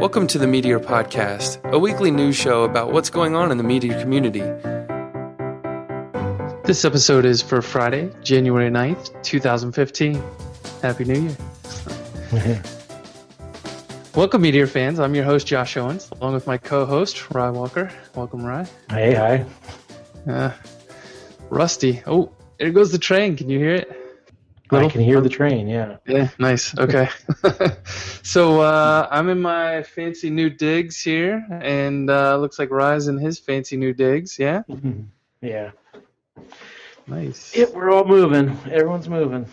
Welcome to the Meteor Podcast, a weekly news show about what's going on in the Meteor community. This episode is for Friday, January 9th, 2015. Happy New Year. Welcome, Meteor fans. I'm your host, Josh Owens, along with my co host, Ry Walker. Welcome, Ry. Hey, hi. Uh, Rusty. Oh, there goes the train. Can you hear it? I can hear the train, yeah. Yeah, nice. Okay. so uh, I'm in my fancy new digs here, and uh, looks like Ry's in his fancy new digs. Yeah. yeah. Nice. Yep, we're all moving. Everyone's moving.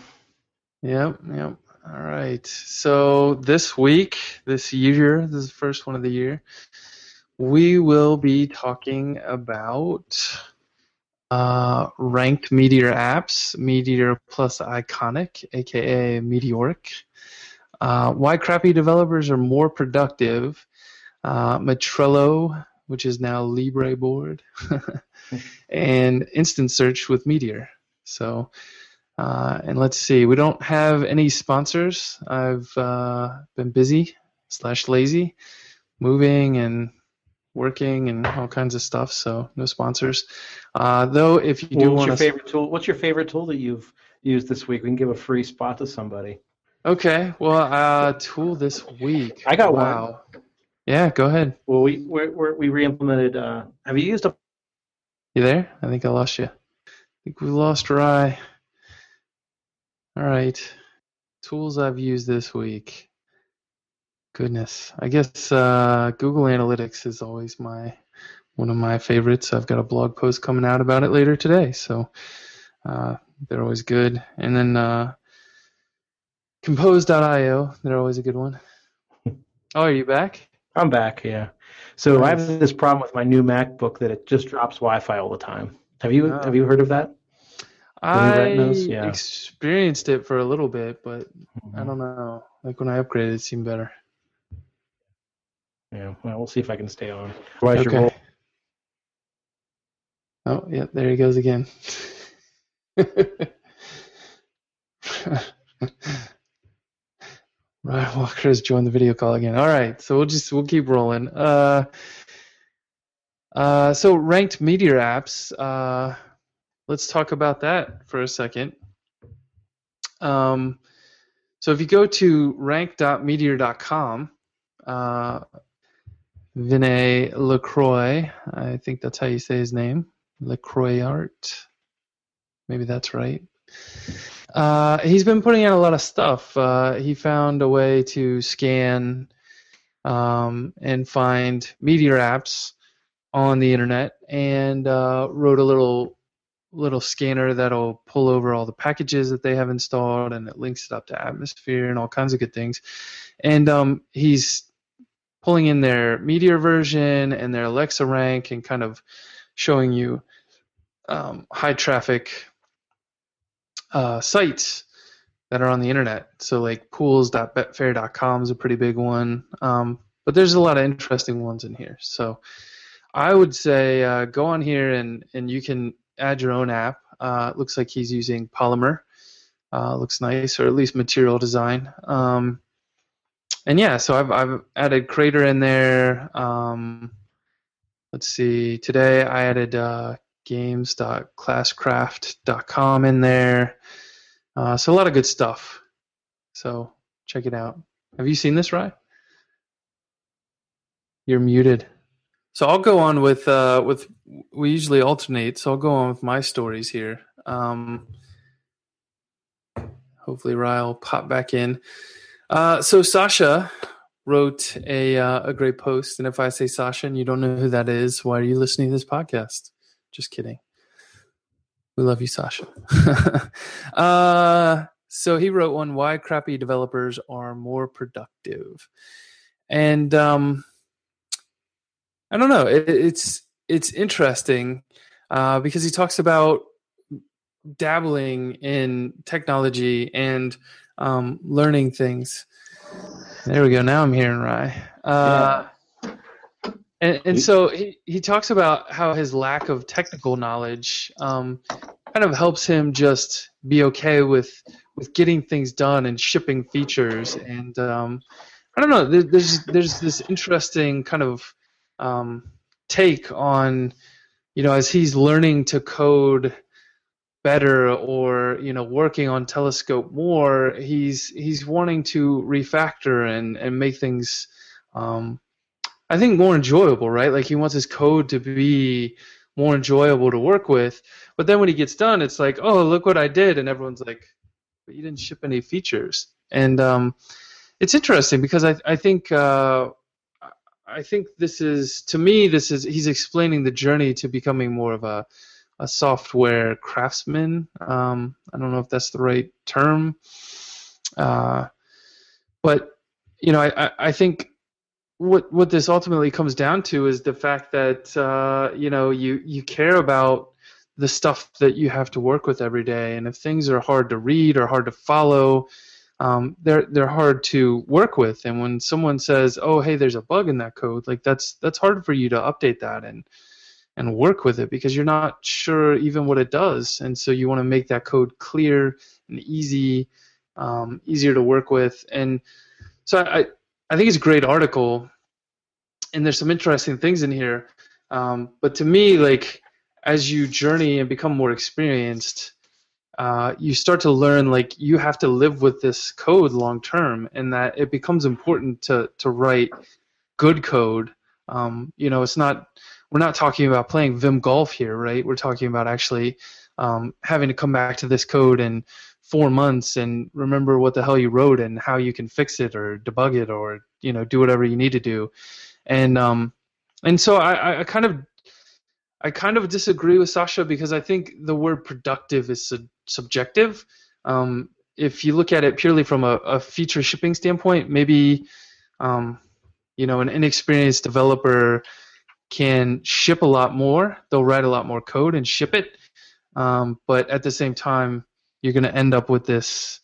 Yep. Yep. All right. So this week, this year, this is the first one of the year, we will be talking about uh, ranked Meteor apps, Meteor plus Ionic, aka Meteoric. Uh, why crappy developers are more productive. Uh, Metrello, which is now LibreBoard, and Instant Search with Meteor. So, uh, and let's see, we don't have any sponsors. I've uh, been busy slash lazy, moving and working and all kinds of stuff. So no sponsors. Uh, though, if you do what's want your to, favorite tool? What's your favorite tool that you've used this week? We can give a free spot to somebody. okay, well, uh, tool this week. I got wow. Yeah, go ahead. Well, we we're, we're, we re-implemented. Uh, have you used a? You there? I think I lost you. I think we lost Ry. All right. Tools I've used this week. Goodness. I guess uh, Google Analytics is always my one of my favorites. I've got a blog post coming out about it later today, so uh, they're always good. And then uh, Compose.io, they're always a good one. Oh, are you back? I'm back. Yeah. So I have this problem with my new MacBook that it just drops Wi-Fi all the time. Have you have you heard of that? I? Yeah. experienced it for a little bit, but Mm-hmm. I don't know. Like when I upgraded, it seemed better. Yeah. Well, we'll see if I can stay on. Otherwise, your Okay. roll- Oh, yeah, there he goes again. Ryan Walker has joined the video call again. All right, so we'll just we'll keep rolling. Uh, uh, so ranked Meteor apps. Uh, let's talk about that for a second. Um, so if you go to rank.meteor.com, uh, Vinay Lacroix, I think that's how you say his name, Lacroix Art. Maybe that's right. Uh, he's been putting out a lot of stuff. Uh, he found a way to scan um, and find Meteor apps on the internet, and uh, wrote a little little scanner that'll pull over all the packages that they have installed, and it links it up to Atmosphere and all kinds of good things. And um, he's pulling in their Meteor version and their Alexa rank, and kind of showing you um, high traffic uh, sites that are on the internet. So like pools.betfair.com is a pretty big one. Um, but there's a lot of interesting ones in here. So I would say uh, go on here and, and you can add your own app. Uh, looks like he's using Polymer. Uh, looks nice, or at least material design. Um, and yeah, so I've, I've added Crater in there. Um, let's see. Today I added uh, games.classcraft.com in there. Uh, so a lot of good stuff. So check it out. Have you seen this, Ry? You're muted. So I'll go on with uh, with we usually alternate. So I'll go on with my stories here. Um, hopefully Ry will pop back in. Uh, so Sacha wrote a uh, a great post, and if I say Sacha and you don't know who that is, why are you listening to this podcast? Just kidding. We love you, Sacha. uh, so he wrote one: Why crappy developers are more productive, and um, I don't know. It, it's it's interesting uh, because he talks about dabbling in technology and um, learning things. There we go. Now I'm hearing Ry. Uh, and, and so he, he talks about how his lack of technical knowledge um, kind of helps him just be okay with with getting things done and shipping features. And um, I don't know. There's there's this interesting kind of um, take on, you know, as he's learning to code better or you know working on telescope more he's he's wanting to refactor and and make things um, i think more enjoyable right? Like he wants his code to be more enjoyable to work with. But then when he gets done it's like oh look what i did. And everyone's like but you didn't ship any features. And um, it's interesting because i i think uh, I think this is to me this is he's explaining the journey to becoming more of a a software craftsman. Um, I don't know if that's the right term, uh, but you know, I, I, think what what this ultimately comes down to is the fact that uh, you know you you care about the stuff that you have to work with every day, and if things are hard to read or hard to follow. Um, they're they're hard to work with, and when someone says, "Oh, hey, there's a bug in that code," like that's that's hard for you to update that, and and work with it because you're not sure even what it does, and so you want to make that code clear and easy, um, easier to work with. And so I, I think it's a great article, and there's some interesting things in here. Um, but to me, like as you journey and become more experienced, uh, you start to learn like you have to live with this code long term, and that it becomes important to to write good code. Um, you know, it's not we're not talking about playing Vim Golf here, right? We're talking about actually um, having to come back to this code in four months and remember what the hell you wrote and how you can fix it or debug it or you know do whatever you need to do, and um, and so I, I kind of I kind of disagree with Sacha because I think the word productive is su- subjective. Um, if you look at it purely from a, a feature shipping standpoint, maybe um, you know an inexperienced developer can ship a lot more. They'll write a lot more code and ship it. Um, but at the same time, you're going to end up with this.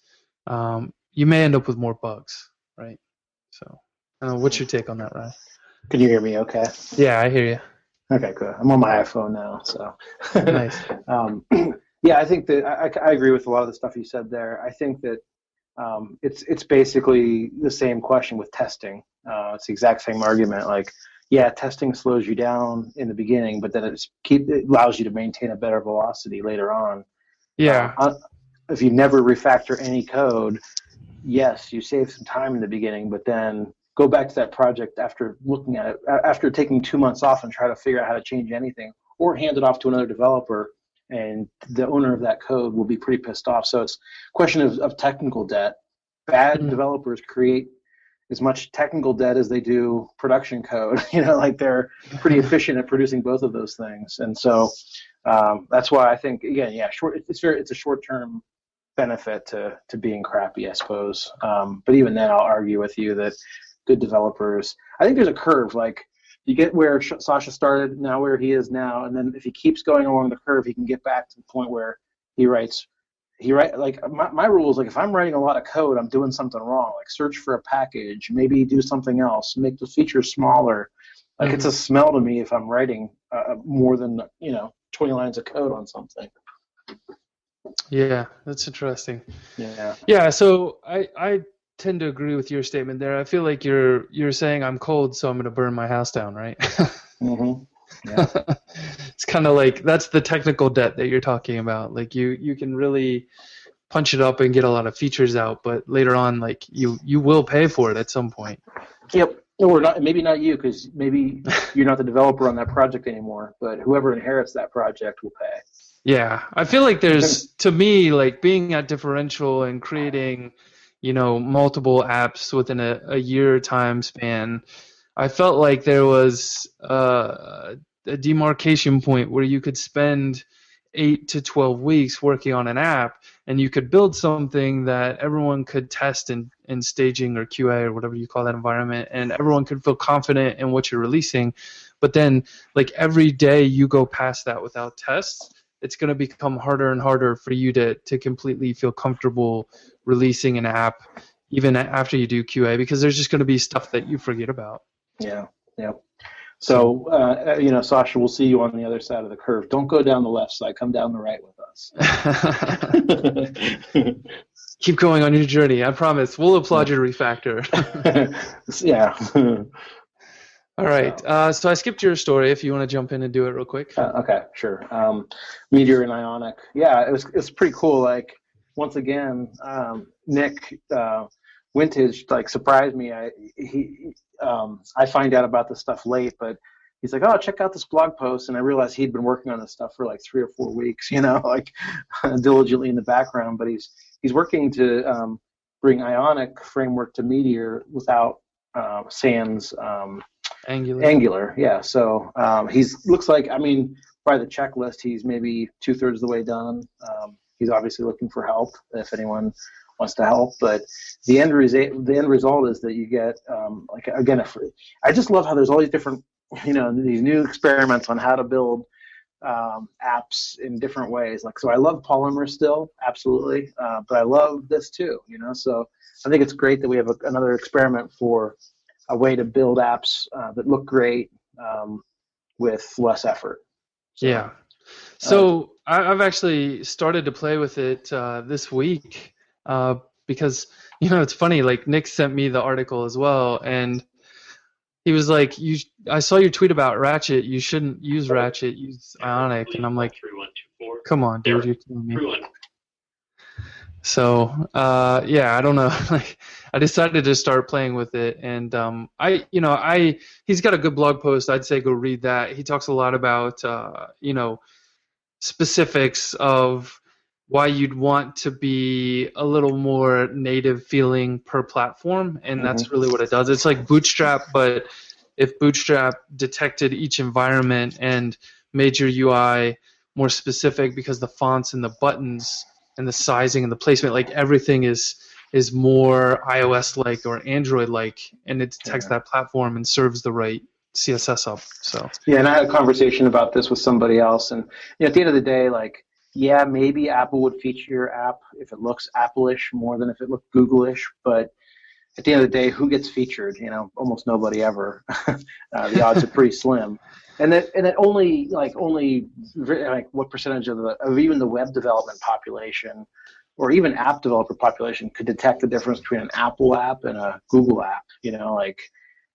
Um, you may end up with more bugs, right? So, uh, what's your take on that, Ryan? Can you hear me? Okay. Yeah, I hear you. Okay, cool. I'm on my iPhone now, so. nice. um, yeah, I think that I, I, agree with a lot of the stuff you said there. I think that um, it's it's basically the same question with testing. Uh, it's the exact same argument. Like yeah, testing slows you down in the beginning, but then it's keep it allows you to maintain a better velocity later on. Yeah. Uh, if you never refactor any code, yes, you save some time in the beginning, but then go back to that project after looking at it after taking two months off and try to figure out how to change anything, or hand it off to another developer, and the owner of that code will be pretty pissed off. So it's a question of, of technical debt. Bad mm-hmm. developers create as much technical debt as they do production code. you know, like they're pretty efficient at producing both of those things, and so um, that's why I think again, yeah, short. It's very, it's a short term benefit to to being crappy, I suppose. Um, but even then, I'll argue with you that good developers. I think there's a curve. Like you get where Sacha started, now where he is now, and then if he keeps going along the curve, he can get back to the point where he writes he write like my, my rule is like if I'm writing a lot of code, I'm doing something wrong. Like search for a package, maybe do something else, make the features smaller. Like mm-hmm. it's a smell to me if I'm writing uh, more than you know 20 lines of code on something. Yeah, that's interesting. Yeah. Yeah. So I I tend to agree with your statement there. I feel like you're you're saying I'm cold, so I'm going to burn my house down, right? mm-hmm. Yeah. it's kind of like that's the technical debt that you're talking about. Like you you can really punch it up and get a lot of features out, but later on, like you you will pay for it at some point. Yep. Or not, maybe not you, because maybe you're not the developer on that project anymore. But whoever inherits that project will pay. Yeah, I feel like there's to me like being at differential and creating, you know, multiple apps within a, a year time span I felt like there was uh, a demarcation point where you could spend eight to 12 weeks working on an app and you could build something that everyone could test in, in staging or QA or whatever you call that environment and everyone could feel confident in what you're releasing. But then, like every day you go past that without tests, it's going to become harder and harder for you to, to completely feel comfortable releasing an app even after you do QA because there's just going to be stuff that you forget about. Yeah, yeah. So, uh, you know, Sacha, we'll see you on the other side of the curve. Don't go down the left side. Come down the right with us. keep going on your journey. I promise. We'll applaud your refactor. yeah. All right. Uh, so I skipped your story. If you want to jump in and do it real quick. Uh, okay, sure. Um, Meteor and Ionic. Yeah, it was it's pretty cool. Like once again, um, Nick Wientge like surprised me. I he um, I find out about this stuff late, but he's like, "Oh, check out this blog post," and I realized he'd been working on this stuff for like three or four weeks. You know, like diligently in the background. But he's he's working to um, bring Ionic framework to Meteor without uh, Sans. Um, Angular. Angular, yeah. So um, he's looks like I mean by the checklist he's maybe two thirds of the way done. Um, he's obviously looking for help if anyone wants to help. But the end result the end result is that you get um, like again a free. I just love how there's all these different you know these new experiments on how to build um, apps in different ways. Like so, I love Polymer still, absolutely, uh, but I love this too. You know, so I think it's great that we have a, another experiment for a way to build apps uh, that look great um, with less effort. So, yeah. So uh, I've actually started to play with it uh, this week uh, because you know it's funny. Like Nick sent me the article as well, and he was like, "You, I saw your tweet about Ratchet. You shouldn't use Ratchet. Use Ionic." And I'm like, "Come on, dude, you're killing me." So uh, yeah, I don't know. like I decided to start playing with it, and um, I, you know, I he's got a good blog post. I'd say go read that. He talks a lot about uh, you know specifics of why you'd want to be a little more native feeling per platform, and mm-hmm. that's really what it does. It's like Bootstrap, but if Bootstrap detected each environment and made your UI more specific because the fonts and the buttons and the sizing and the placement, like everything is is more iOS like or Android like, and it detects yeah. that platform and serves the right CSS up. So yeah, and I had a conversation about this with somebody else, and you know, at the end of the day, like yeah, maybe Apple would feature your app if it looks Apple-ish more than if it looked Google-ish, but at the end of the day, who gets featured? You know, almost nobody ever. uh, the odds are pretty slim and that and that only like only like what percentage of the of even the web development population or even app developer population could detect the difference between an Apple app and a Google app. You know, like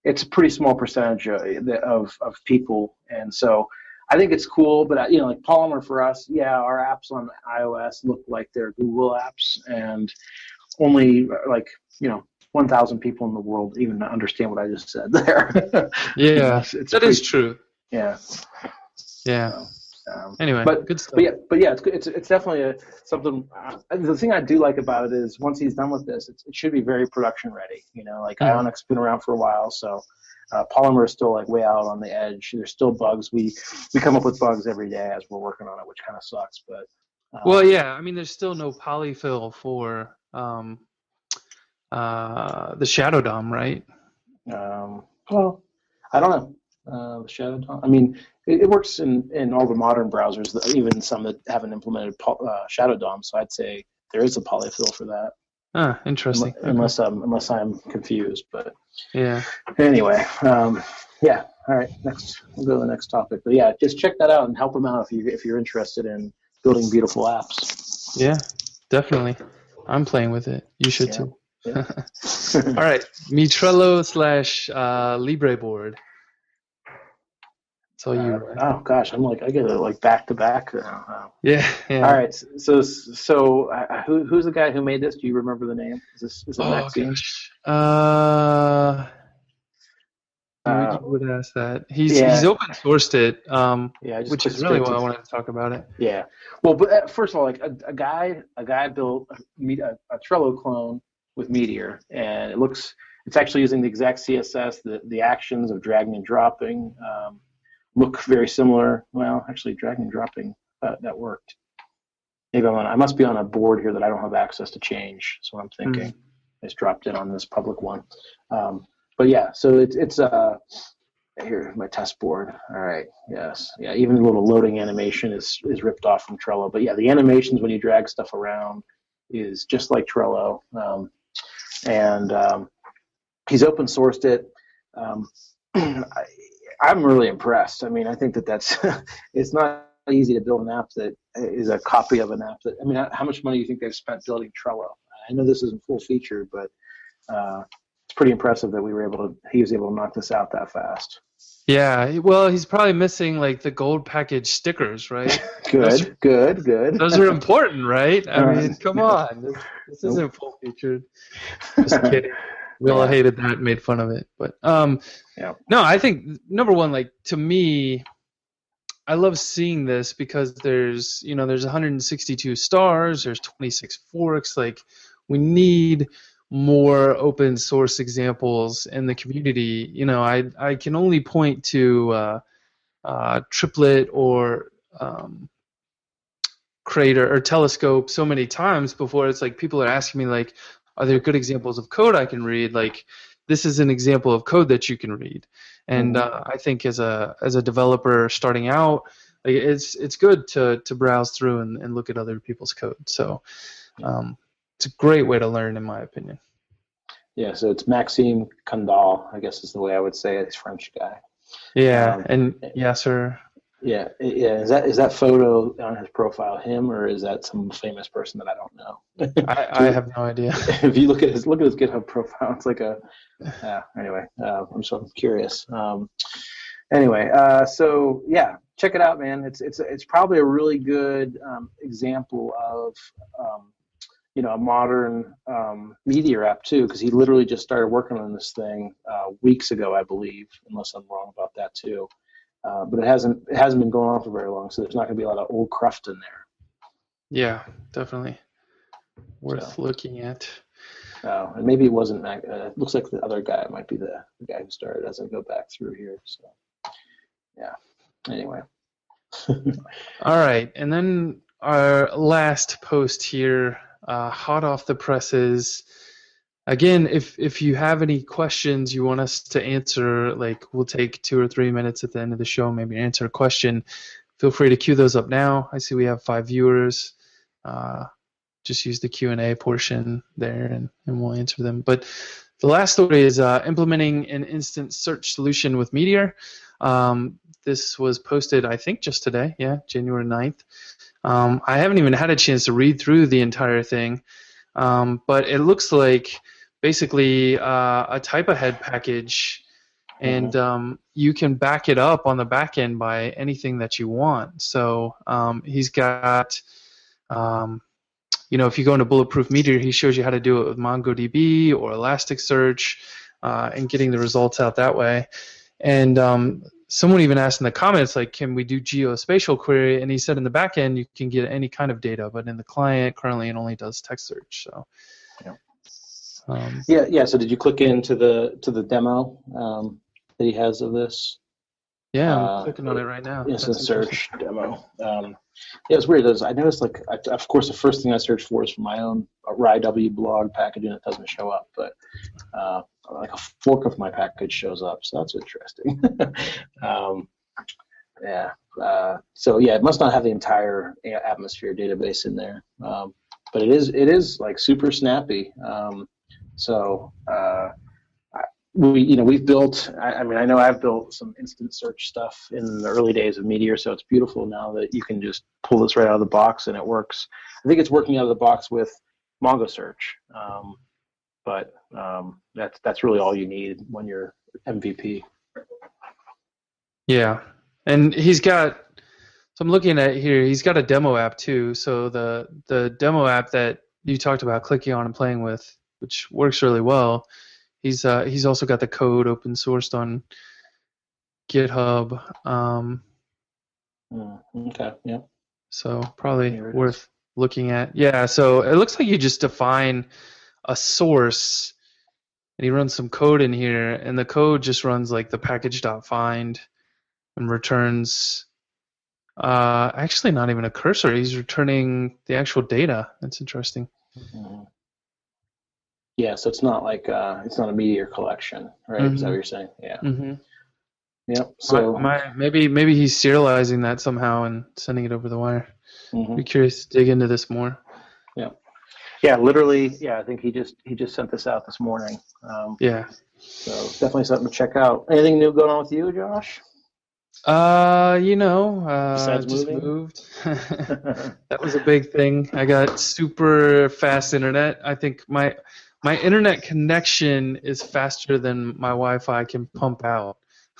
it's a pretty small percentage of of people, and so I think it's cool. But you know, like Polymer for us, yeah, our apps on iOS look like they're Google apps, and only like you know 1,000 people in the world even understand what I just said there. yeah, it's, it's that pretty, is true. Yeah. Yeah. Um, anyway, but good stuff. But yeah, but yeah, it's it's it's definitely a, something. Uh, the thing I do like about it is once he's done with this, it should be very production ready. You know, like mm-hmm. Ionic's been around for a while, so uh, Polymer is still like way out on the edge. There's still bugs. We we come up with bugs every day as we're working on it, which kind of sucks. But um, well, yeah, I mean, there's still no polyfill for um, uh, the Shadow DOM, right? Um, well, I don't know uh, Shadow DOM. I mean, it, it, works in, in all the modern browsers, even some that haven't implemented uh, Shadow DOM. So I'd say there is a polyfill for that. Ah, interesting. Unless, okay. um, unless I'm confused, but yeah. Anyway, um, yeah. All right. Next, we'll go to the next topic. But yeah, just check that out and help them out if you if you're interested in building beautiful apps. Yeah, definitely. I'm playing with it. You should yeah. too. Yeah. All right, Trello slash uh, Libre board. So you. Uh, oh gosh, I'm like I get it like back to back now. Yeah, yeah. All right. So so uh, who who's the guy who made this? Do you remember the name? Is this is it oh, Maxime? Gosh. Uh. Uh, you would ask that. He's yeah. he's open sourced it, um, yeah, which is really why I wanted to talk about it. Yeah. Well, but uh, first of all, like a, a guy a guy built a, a, a Trello clone with Meteor, and it looks it's actually using the exact CSS, the the actions of dragging and dropping. Um, look very similar. Well, actually, dragging and dropping uh, that worked. Maybe I'm on, I must be on a board here that I don't have access to change. So I'm thinking. Mm-hmm. I just dropped in on this public one. Um, but yeah, so it's it's uh here my test board. All right, yes, yeah. Even the little loading animation is is ripped off from Trello. But yeah, the animations when you drag stuff around is just like Trello. Um, and um, he's open sourced it. Um, I, I'm really impressed. I mean, I think that that's it's not easy to build an app that is a copy of an app that. I mean, how much money do you think they've spent building Trello? I know this isn't full feature, but uh, it's pretty impressive that we were able to. He was able to knock this out that fast. Yeah, well, he's probably missing like the gold package stickers, right? good, Those- good, good. Those are important, right? I mean, come on, this, this isn't full featured. Just kidding. We all hated that, and made fun of it, but um, Yeah. no, I think number one, like to me, I love seeing this because there's you know there's 162 stars, there's 26 forks, like we need more open source examples in the community. You know, I I can only point to uh, uh, Triplet or um, Crater or Telescope so many times before it's like people are asking me like, are there good examples of code I can read? Like, this is an example of code that you can read, and Mhm. uh, I think as a as a developer starting out, like, it's it's good to to browse through and, and look at other people's code. So. Um, it's a great way to learn, in my opinion. Yeah, so it's Maxime Quandalle, I guess is the way I would say it. He's French guy. Yeah, Um, and Yasser. Yeah, yeah. Is that is that photo on his profile him or is that some famous person that I don't know? I, I have no idea. if you look at his look at his GitHub profile, it's like a. Uh, anyway, uh, I'm so I'm curious. Um, anyway, uh, so yeah, check it out, man. It's it's it's probably a really good um, example of. Um, you know, a modern um, Meteor app too, because he literally just started working on this thing uh, weeks ago, I believe, unless I'm wrong about that too. Uh, but it hasn't it hasn't been going on for very long, so there's not going to be a lot of old cruft in there. Yeah, definitely worth So. looking at. Uh, and maybe it wasn't. Mac- Uh, it looks like the other guy might be the, the guy who started as I go back through here. So, yeah. Anyway. All right, and then our last post here, uh, hot off the presses. Again, if if you have any questions you want us to answer, like we'll take two or three minutes at the end of the show, maybe answer a question. Feel free to queue those up now. I see we have five viewers. Uh, just use the Q and A portion there, and, and we'll answer them. But the last story is uh, implementing an instant search solution with Meteor. Um, this was posted, I think, just today. Yeah, January 9th. Um, I haven't even had a chance to read through the entire thing, um, but it looks like basically uh, a type ahead package, and um, you can back it up on the back end by anything that you want. So um, he's got, um, you know, if you go into Bulletproof Meteor, he shows you how to do it with MongoDB or Elasticsearch, uh, and getting the results out that way. And um, someone even asked in the comments, like, can we do geospatial query? And he said in the back end you can get any kind of data, but in the client currently it only does text search. So. Yeah. Um, Yeah, yeah. So did you click into the to the demo um, that he has of this yeah, I'm Uh, clicking on it right now. That's interesting. search demo? Um, yeah, it's weird. I noticed like, I, of course, the first thing I search for is for my own RIW blog package, and it doesn't show up. But uh, like a fork of my package shows up, so that's interesting. um, yeah. Uh, so yeah, it must not have the entire atmosphere database in there, um, but it is it is like super snappy. Um, so uh, we you know we've built. I, I mean I know I've built some instant search stuff in the early days of Meteor, so it's beautiful now that you can just pull this right out of the box and it works. I think it's working out of the box with Mongo Search, um, but um, that's that's really all you need when you're MVP. Yeah, and he's got. So I'm looking at here. He's got a demo app too. So the the demo app that you talked about clicking on and playing with, which works really well. He's uh, he's also got the code open sourced on GitHub. Um, Mm, okay, yeah. so probably it is. worth looking at. Yeah. So it looks like you just define a source, and he runs some code in here, and the code just runs like the package.find and returns. Uh, actually, not even a cursor. He's returning the actual data. That's interesting. Mhm. Yeah, so it's not like uh, it's not a meteor collection, right? Is that Mhm. what you're saying? Yeah. Mm-hmm. Yep. So my, my, maybe maybe he's serializing that somehow and sending it over the wire. mhm. Be curious to dig into this more. Yeah. Yeah, literally, yeah. I think he just he just sent this out this morning. Um, Yeah. so definitely something to check out. Anything new going on with you, Josh? Uh, you know, uh, Besides just moving? moved. that was a big thing. I got super fast internet. I think my my internet connection is faster than my Wi-Fi can pump out.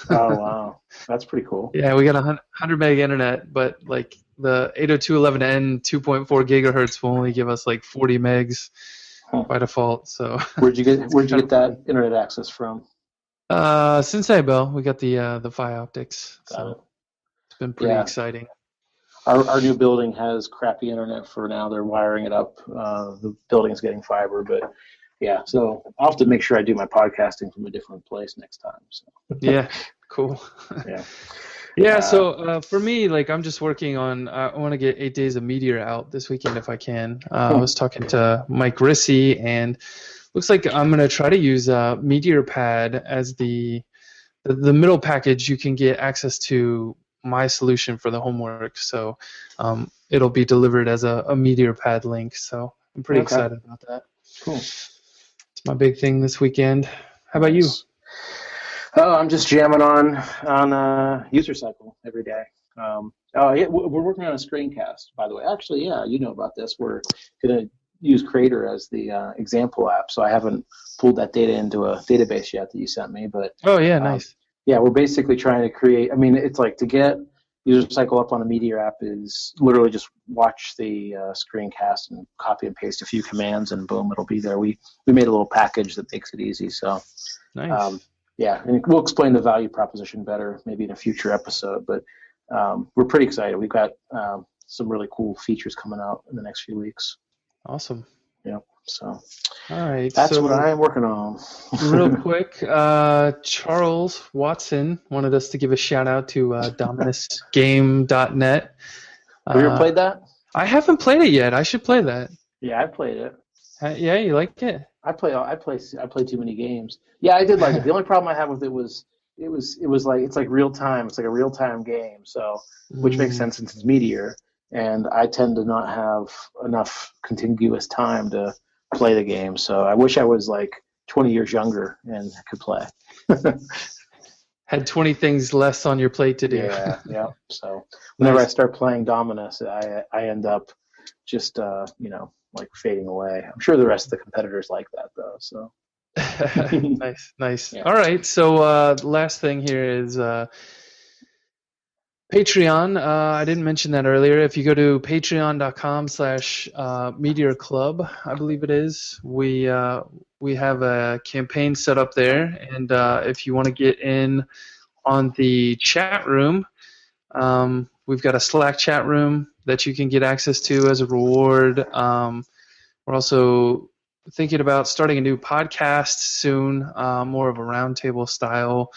oh wow, that's pretty cool. Yeah, we got a 100 meg internet, but like the 802.11n 2.4 gigahertz will only give us like 40 megs Huh. by default. So Where'd you get Where'd you get of that internet access from? uh, Cincy Bell, we got the uh, the Fioptics. Got So it. it's been pretty Yeah. exciting. Our our new building has crappy internet for now. They're wiring it up. Uh, the building's getting fiber, but yeah. So I'll have to make sure I do my podcasting from a different place next time. So Yeah, cool. yeah. Yeah, Uh, so uh, for me, like I'm just working on. Uh, I want to get Eight Days of Meteor out this weekend if I can. Uh, I was talking to Mike Rissy, and looks like I'm gonna try to use uh, Meteor Pad as the, the the middle package. You can get access to my solution for the homework, so um, it'll be delivered as a, a Meteor Pad link. So I'm pretty Okay. excited about that. Cool. It's my big thing this weekend. How about you? Oh, I'm just jamming on on uh, user cycle every day. Um, oh yeah, we- we're working on a screencast, by the way. Actually, yeah, you know about this. We're gonna use Crater as the uh, example app, so I haven't pulled that data into a database yet that you sent me, but Oh yeah, Um, nice. yeah, we're basically trying to create. I mean, it's like to get user cycle up on a Meteor app is literally just watch the uh, screencast and copy and paste a few commands, and boom, it'll be there. We we made a little package that makes it easy. So Nice. um, yeah, and we'll explain the value proposition better maybe in a future episode. But um, we're pretty excited. We've got um, some really cool features coming out in the next few weeks. awesome. So All right. that's so what I am working on. Real quick, uh, Charles Watson wanted us to give a shout out to uh, DominusGame.net. Have you ever Uh, played that? I haven't played it yet. I should play that. Yeah, I played it. Uh, yeah, you like it? I play. I play. I play too many games. Yeah, I did like it. The only problem I had with it was it was it was like it's like real time. It's like a real time game. So which makes Mm, sense since it's Meteor, and I tend to not have enough contiguous time to play the game. So I wish I was like 20 years younger and could play. Had 20 things less on your plate to do. Yeah, yeah. So whenever I start playing Dominus, I I end up just uh, you know like fading away. I'm sure the rest of the competitors like that though. So nice, nice. Yeah. All right. So uh, last thing here is uh, Patreon. Uh, I didn't mention that earlier. If you go to patreon.com slash uh, Meteor Club, I believe it is, we uh, we have a campaign set up there. And uh, if you want to get in on the chat room, um, we've got a Slack chat room that you can get access to as a reward. Um, we're also thinking about starting a new podcast soon, uh, more of a roundtable style,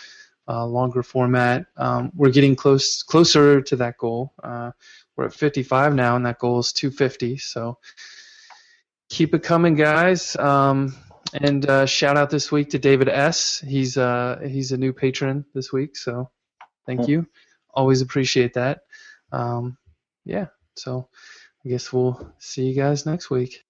uh, longer format. Um, we're getting close closer to that goal. Uh, we're at 55 now, and that goal is 250. So keep it coming, guys. Um, and uh, shout out this week to David S. He's uh, he's a new patron this week, so thank you. Always appreciate that. Um, yeah. So I guess we'll see you guys next week.